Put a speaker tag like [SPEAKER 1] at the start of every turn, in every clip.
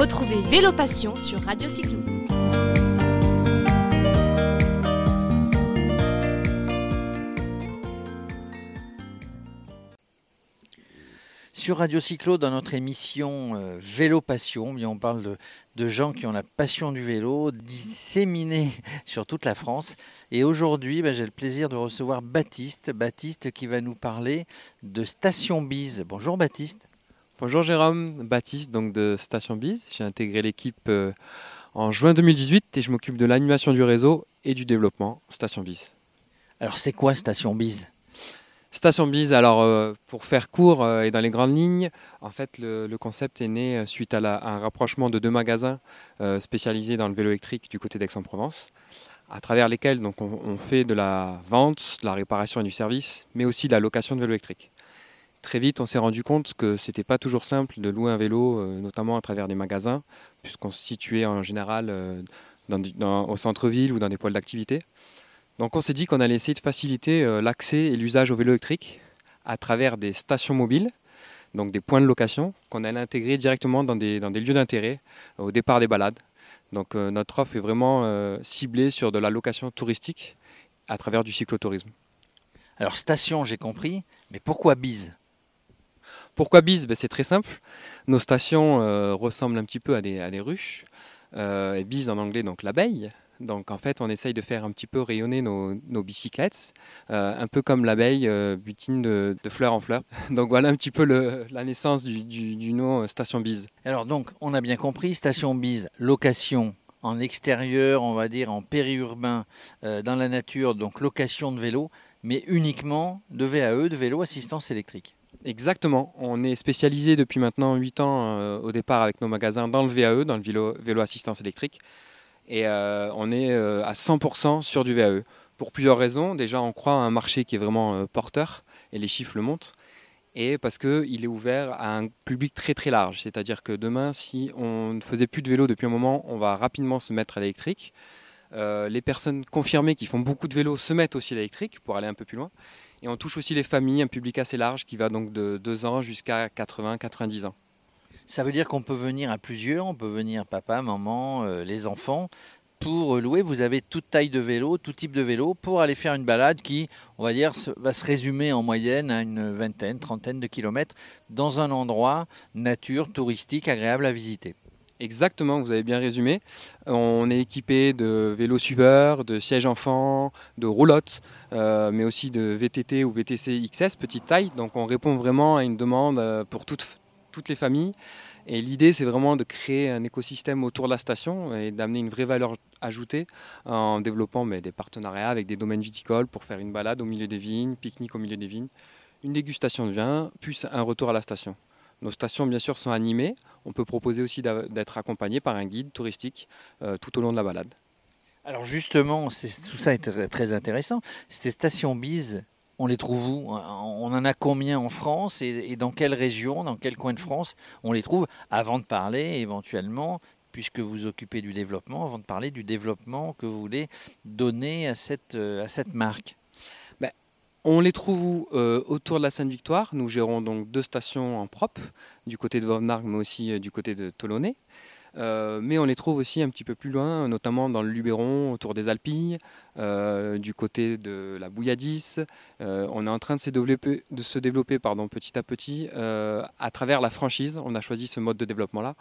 [SPEAKER 1] Retrouvez Vélo Passion sur Radio Cyclo.
[SPEAKER 2] Sur Radio Cyclo, dans notre émission euh, Vélo Passion, on parle de, de gens qui ont la passion du vélo disséminée sur toute la France. Et aujourd'hui, ben, j'ai le plaisir de recevoir Baptiste. Baptiste qui va nous parler de Station Bise. Bonjour Baptiste.
[SPEAKER 3] Bonjour Jérôme, Baptiste donc de Station Bise. J'ai intégré l'équipe euh, en juin 2018 et je m'occupe de l'animation du réseau et du développement Station Bise.
[SPEAKER 2] Alors c'est quoi Station Bise
[SPEAKER 3] Station Bise, alors euh, pour faire court euh, et dans les grandes lignes, en fait le, concept est né suite à, un rapprochement de deux magasins spécialisés dans le vélo électrique du côté d'Aix-en-Provence, à travers lesquels donc, on, on, fait de la vente, de la réparation et du service, mais aussi de la location de vélo électrique. Très vite, on s'est rendu compte que c'était pas toujours simple de louer un vélo, notamment à travers des magasins, puisqu'on se situait en général au centre-ville ou dans des poils d'activité. Donc on s'est dit qu'on allait essayer de faciliter euh, l'accès et l'usage au vélo électrique à travers des stations mobiles, donc des points de location qu'on allait intégrer directement dans des, lieux d'intérêt au départ des balades. Donc euh, notre offre est vraiment euh, ciblée sur de la location touristique à travers du cyclotourisme.
[SPEAKER 2] Alors station, j'ai compris, mais pourquoi bise?
[SPEAKER 3] Pourquoi bise ben, C'est très simple. Nos stations ressemblent un petit peu à des, ruches. et bise en anglais, donc l'abeille. Donc en fait, on essaye de faire un petit peu rayonner nos, bicyclettes, euh, un peu comme l'abeille euh, butine de, fleur en fleur. Donc voilà un petit peu la naissance du, nom euh, Station Bise.
[SPEAKER 2] Alors donc, on a bien compris, Station Bise, location en extérieur, on va dire en périurbain, dans la nature, donc location de vélo, mais uniquement de VAE, de vélo assistance électrique.
[SPEAKER 3] Exactement. On est spécialisé depuis maintenant 8 ans au départ avec nos magasins dans le VAE, dans le vélo, assistance électrique. Et euh, on est euh, à 100% sur du VAE. Pour plusieurs raisons. Déjà, on croit à un marché qui est vraiment euh, porteur, et les chiffres le montrent. Et parce qu'il est ouvert à un public très très large. C'est-à-dire que demain, si on ne faisait plus de vélo depuis un moment, on va rapidement se mettre à l'électrique. les personnes confirmées qui font beaucoup de vélo se mettent aussi à l'électrique pour aller un peu plus loin. Et on touche aussi les familles, un public assez large qui va donc de 2 ans jusqu'à 80-90 ans.
[SPEAKER 2] Ça veut dire qu'on peut venir à plusieurs, on peut venir papa, maman, euh, les enfants, pour louer. Vous avez toute taille de vélo, tout type de vélo, pour aller faire une balade qui, on va dire, va se résumer en moyenne à une vingtaine, trentaine de kilomètres dans un endroit nature, touristique, agréable à visiter.
[SPEAKER 3] Exactement, vous avez bien résumé. On est équipé de vélos suiveurs, de sièges enfants, de roulottes, euh, mais aussi de VTT ou VTC XS, petite taille. Donc on répond vraiment à une demande euh, pour toutes, toutes les familles. Et l'idée, c'est vraiment de créer un écosystème autour de la station et d'amener une vraie valeur ajoutée en développant mais, des partenariats avec des domaines viticoles pour faire une balade au milieu des vignes, pique-nique au milieu des vignes, une dégustation de vin, plus un retour à la station. Nos stations, bien sûr, sont animées. On peut proposer aussi d'être accompagné par un guide touristique euh, tout au long de la balade.
[SPEAKER 2] Alors justement, tout ça est très intéressant. Ces stations bise, on les trouve où? On en a combien en France? Et, dans quelle région, dans quel coin de France on les trouve? Avant de parler éventuellement, puisque vous occupez du développement, avant de parler du développement que vous voulez donner à cette, euh, à cette marque.
[SPEAKER 3] On les trouve euh, autour de la Sainte-Victoire? Nous gérons donc deux stations en propre, du côté de Vauvenargues, mais aussi euh, du côté de Tolonais. Euh, mais on les trouve aussi un petit peu plus loin, notamment dans le Luberon, autour des Alpilles, euh, du côté de la Bouilladis. On est en train de se développer, petit à petit à travers la franchise. On a choisi ce mode de développement-là.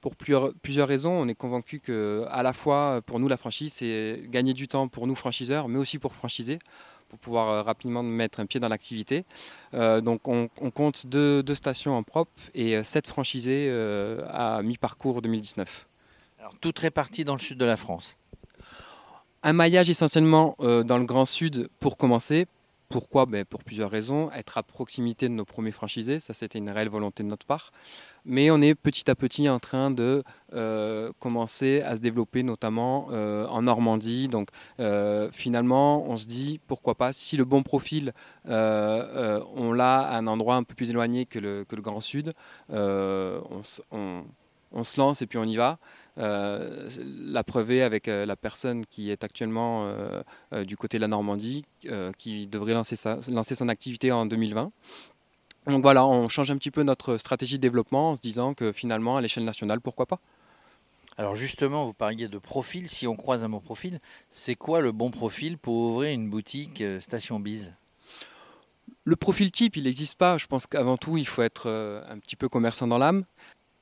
[SPEAKER 3] Pour plusieurs, raisons, on est convaincu que à la fois pour nous la franchise, c'est gagner du temps pour nous franchiseurs, mais aussi pour franchiser pour pouvoir euh, rapidement mettre un pied dans l'activité. Euh, donc on, compte deux, stations en propre et euh, sept franchisés à mi-parcours 2019.
[SPEAKER 2] Alors toutes réparties dans le sud de la France
[SPEAKER 3] Un maillage essentiellement dans le Grand Sud pour commencer. Pourquoi? Ben, Pour plusieurs raisons. Être à proximité de nos premiers franchisés, ça c'était une réelle volonté de notre part mais on est petit à petit en train de euh, commencer à se développer, notamment euh, en Normandie. Donc euh, finalement, on se dit pourquoi pas, si le bon profil, on l'a à un endroit un peu plus éloigné que le, Grand Sud, on, se lance et puis on y va. la preuve est avec la personne qui est actuellement du côté de la Normandie, qui devrait lancer, lancer son activité en 2020. Donc voilà, on change un petit peu notre stratégie de développement en se disant que finalement, à l'échelle nationale, pourquoi pas
[SPEAKER 2] alors justement, vous parliez de profil. Si on croise un bon profil, c'est quoi le bon profil pour ouvrir une boutique euh, Station Bise?
[SPEAKER 3] Le profil type, il n'existe pas. Je pense qu'avant tout, il faut être euh, un petit peu commerçant dans l'âme,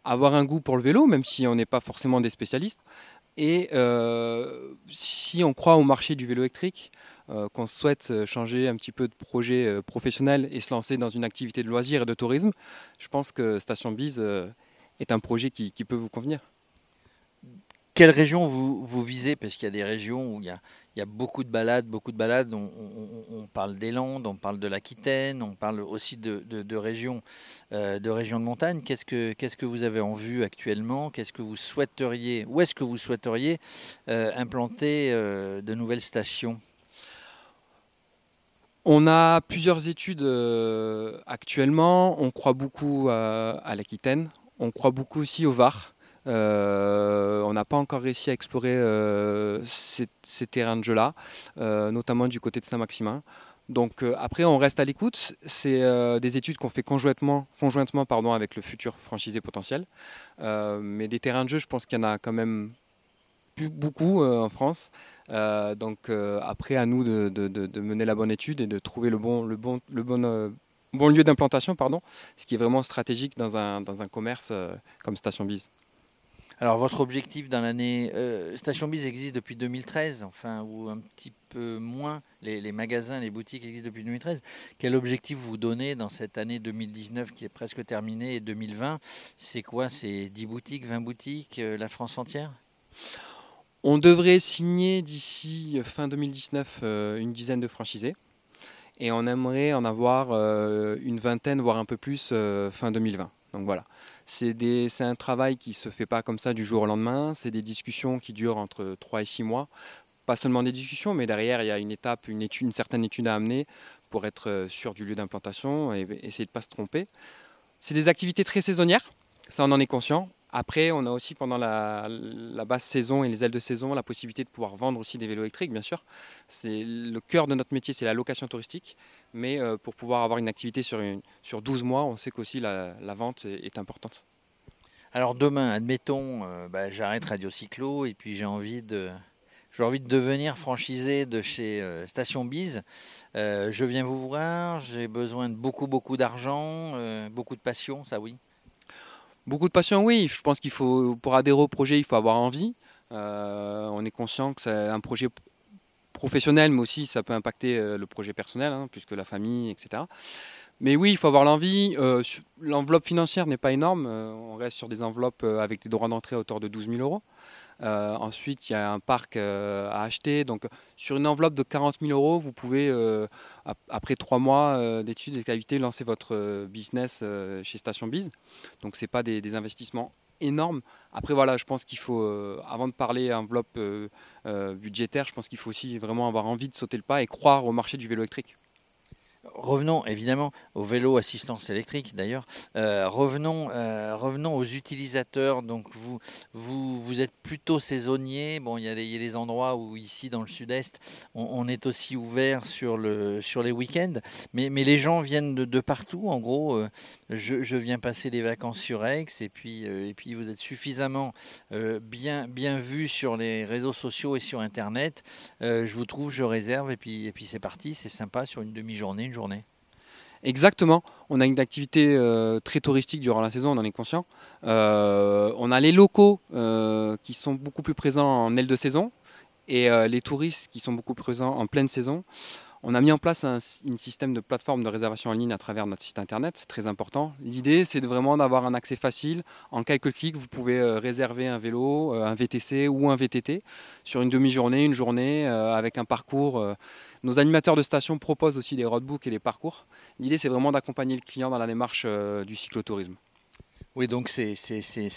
[SPEAKER 3] avoir un goût pour le vélo, même si on n'est pas forcément des spécialistes. Et euh, si on croit au marché du vélo électrique, qu'on souhaite changer un petit peu de projet professionnel et se lancer dans une activité de loisir et de tourisme, je pense que Station Bise est un projet qui peut vous convenir.
[SPEAKER 2] Quelle région vous, visez? Parce qu'il y a des régions où il y a, beaucoup de balades, beaucoup de balades. On, parle des Landes, on parle de l'Aquitaine, on parle aussi de, régions, euh, de régions de montagne. Qu'est-ce que, vous avez en vue actuellement? Qu'est-ce que vous souhaiteriez Où est-ce que vous souhaiteriez euh, implanter euh, de nouvelles stations?
[SPEAKER 3] On a plusieurs études actuellement. On croit beaucoup à l'Aquitaine. On croit beaucoup aussi au Var. Euh, on n'a pas encore réussi à explorer euh, ces, terrains de jeu-là, euh, notamment du côté de Saint-Maximin. Donc après, on reste à l'écoute. C'est des études qu'on fait conjointement, conjointement avec le futur franchisé potentiel. mais des terrains de jeu, je pense qu'il y en a quand même beaucoup en France. donc après, à nous de, mener la bonne étude et de trouver le bon, le bon, le bon, bon lieu d'implantation, pardon, ce qui est vraiment stratégique dans un, dans un commerce comme Station Bise.
[SPEAKER 2] Alors votre objectif dans l'année... Euh, Station Bise existe depuis 2013, enfin, ou un petit peu moins. Les, magasins, les boutiques existent depuis 2013. Quel objectif vous donnez dans cette année 2019 qui est presque terminée et 2020 C'est quoi? C'est 10 boutiques, 20 boutiques, euh, la France entière?
[SPEAKER 3] On devrait signer d'ici fin 2019 euh, une dizaine de franchisés. Et on aimerait en avoir une vingtaine, voire un peu plus fin 2020. Donc voilà. C'est un travail qui ne se fait pas comme ça du jour au lendemain. C'est des discussions qui durent entre 3 et 6 mois. Pas seulement des discussions, mais derrière, il y a une étape, une, certaine étude à amener pour être euh, sûr du lieu d'implantation et essayer de ne pas se tromper. C'est des activités très saisonnières, ça on en est conscient. Après, on a aussi pendant la, basse saison et les ailes de saison la possibilité de pouvoir vendre aussi des vélos électriques, bien sûr. C'est le cœur de notre métier, c'est la location touristique. Mais euh, pour pouvoir avoir une activité sur, sur 12 mois, on sait qu'aussi la, vente est, importante.
[SPEAKER 2] Alors demain, admettons, euh, bah, j'arrête Radio Cyclo et puis j'ai envie de, j'ai envie de devenir franchisé de chez euh, Station Bise. je viens vous voir, j'ai besoin de beaucoup, beaucoup d'argent, beaucoup de passion, ça oui.
[SPEAKER 3] Beaucoup de passion, oui. Je pense qu'il faut, pour adhérer au projet, il faut avoir envie. on est conscient que c'est un projet professionnel, mais aussi ça peut impacter euh, le projet personnel, hein, puisque la famille, etc. Mais oui, il faut avoir l'envie. Euh, l'enveloppe financière n'est pas énorme. Euh, on reste sur des enveloppes avec des droits d'entrée à hauteur de 12 000 euros. Ensuite, il y a un parc à acheter. Donc, sur une enveloppe de 40 000 euros, vous pouvez, après trois mois d'études et qualité, lancer votre business chez Station Biz. Donc, ce n'est pas des, des, investissements énormes. Après, voilà, je pense qu'il faut, avant de parler enveloppe euh, budgétaire, je pense qu'il faut aussi vraiment avoir envie de sauter le pas et croire au marché du vélo électrique.
[SPEAKER 2] Revenons évidemment au vélo assistance électrique d'ailleurs. Euh, revenons, euh, revenons aux utilisateurs. Donc vous, vous, êtes plutôt saisonnier. Bon, il y, a des, endroits où ici dans le sud-est, on, est aussi ouvert sur, le, sur les week-ends. Mais, mais les gens viennent de, partout. En gros, euh, je, viens passer des vacances sur Aix et puis, puis vous êtes suffisamment bien, bien vu sur les réseaux sociaux et sur Internet. je vous trouve, je réserve et puis, c'est parti. C'est sympa sur une demi-journée journée.
[SPEAKER 3] Exactement. On a une activité euh, très touristique durant la saison, on en est conscient. Euh, on a les locaux euh, qui sont beaucoup plus présents en aile de saison et les touristes qui sont beaucoup plus présents en pleine saison. On a mis en place un, système de plateforme de réservation en ligne à travers notre site internet, très important. L'idée, c'est vraiment d'avoir un accès facile. En quelques clics, vous pouvez réserver un vélo, un VTC ou un VTT sur une demi-journée, une journée, avec un parcours nos animateurs de station proposent aussi des roadbooks et des parcours. L'idée, c'est vraiment d'accompagner le client dans la démarche euh, du cyclotourisme.
[SPEAKER 2] Oui, donc c'est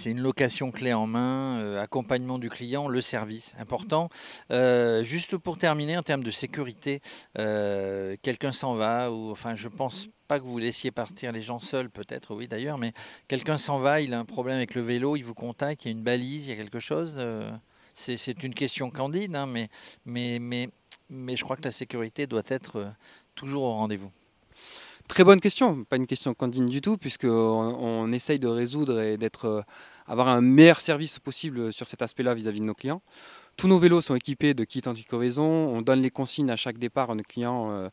[SPEAKER 2] une location clé en main, euh, accompagnement du client, le service, important. Euh, juste pour terminer, en termes de sécurité, quelqu'un s'en va, ou enfin je pense pas que vous laissiez partir les gens seuls, peut-être, oui d'ailleurs, mais quelqu'un s'en va, il a un problème avec le vélo, il vous contacte, il y a une balise, il y a quelque chose. c'est une question candide, hein, mais, mais, mais je crois que la sécurité doit être euh, toujours au rendez-vous.
[SPEAKER 3] Très bonne question, pas une question candine du tout, puisqu'on on essaye de résoudre et d'être, avoir un meilleur service possible sur cet aspect-là vis-à-vis de nos clients. Tous nos vélos sont équipés de kits anti-crevaison, on donne les consignes à chaque départ à nos clients.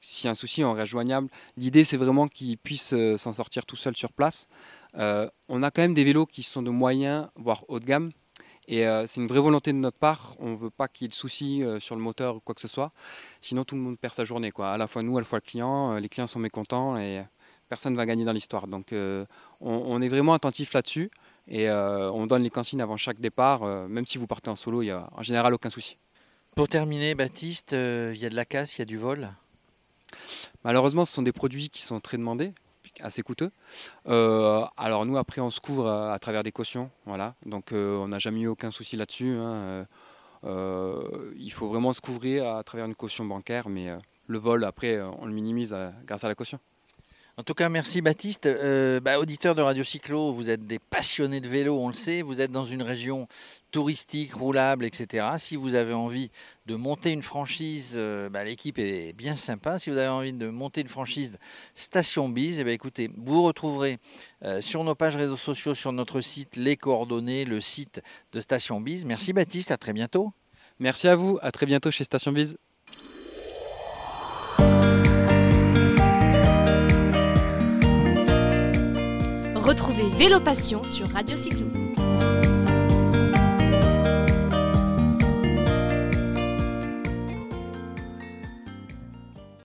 [SPEAKER 3] S'il y a un souci, on joignable. L'idée, c'est vraiment qu'ils puissent s'en sortir tout seuls sur place. on a quand même des vélos qui sont de moyens, voire haut de gamme, et euh, c'est une vraie volonté de notre part. On ne veut pas qu'il y ait de soucis euh, sur le moteur ou quoi que ce soit. Sinon, tout le monde perd sa journée. Quoi. À la fois nous, à la fois le client. Euh, les clients sont mécontents et personne ne va gagner dans l'histoire. Donc, on, est vraiment attentif là-dessus. Et on donne les consignes avant chaque départ. même si vous partez en solo, il n'y a en général aucun souci.
[SPEAKER 2] Pour terminer, Baptiste, il y a de la casse, il y a du vol?
[SPEAKER 3] Malheureusement, ce sont des produits qui sont très demandés assez coûteux. Euh, alors nous, après, on se couvre à, travers des cautions. Voilà. Donc euh, on n'a jamais eu aucun souci là-dessus. Hein. Euh, il faut vraiment se couvrir à travers une caution bancaire, mais le vol, après, on le minimise grâce à la caution.
[SPEAKER 2] En tout cas, merci Baptiste. Euh, bah, auditeur de Radio Cyclo, vous êtes des passionnés de vélo, on le sait. Vous êtes dans une région touristique, roulable, etc. Si vous avez envie de monter une franchise, euh, bah, l'équipe est bien sympa. Si vous avez envie de monter une franchise Station Bise, eh ben, écoutez, vous retrouverez euh, sur nos pages réseaux sociaux, sur notre site, les coordonnées, le site de Station Bise. Merci Baptiste, à très bientôt.
[SPEAKER 3] Merci à vous, à très bientôt chez Station Bise.
[SPEAKER 1] Retrouvez Vélo Passion sur Radio Cyclo.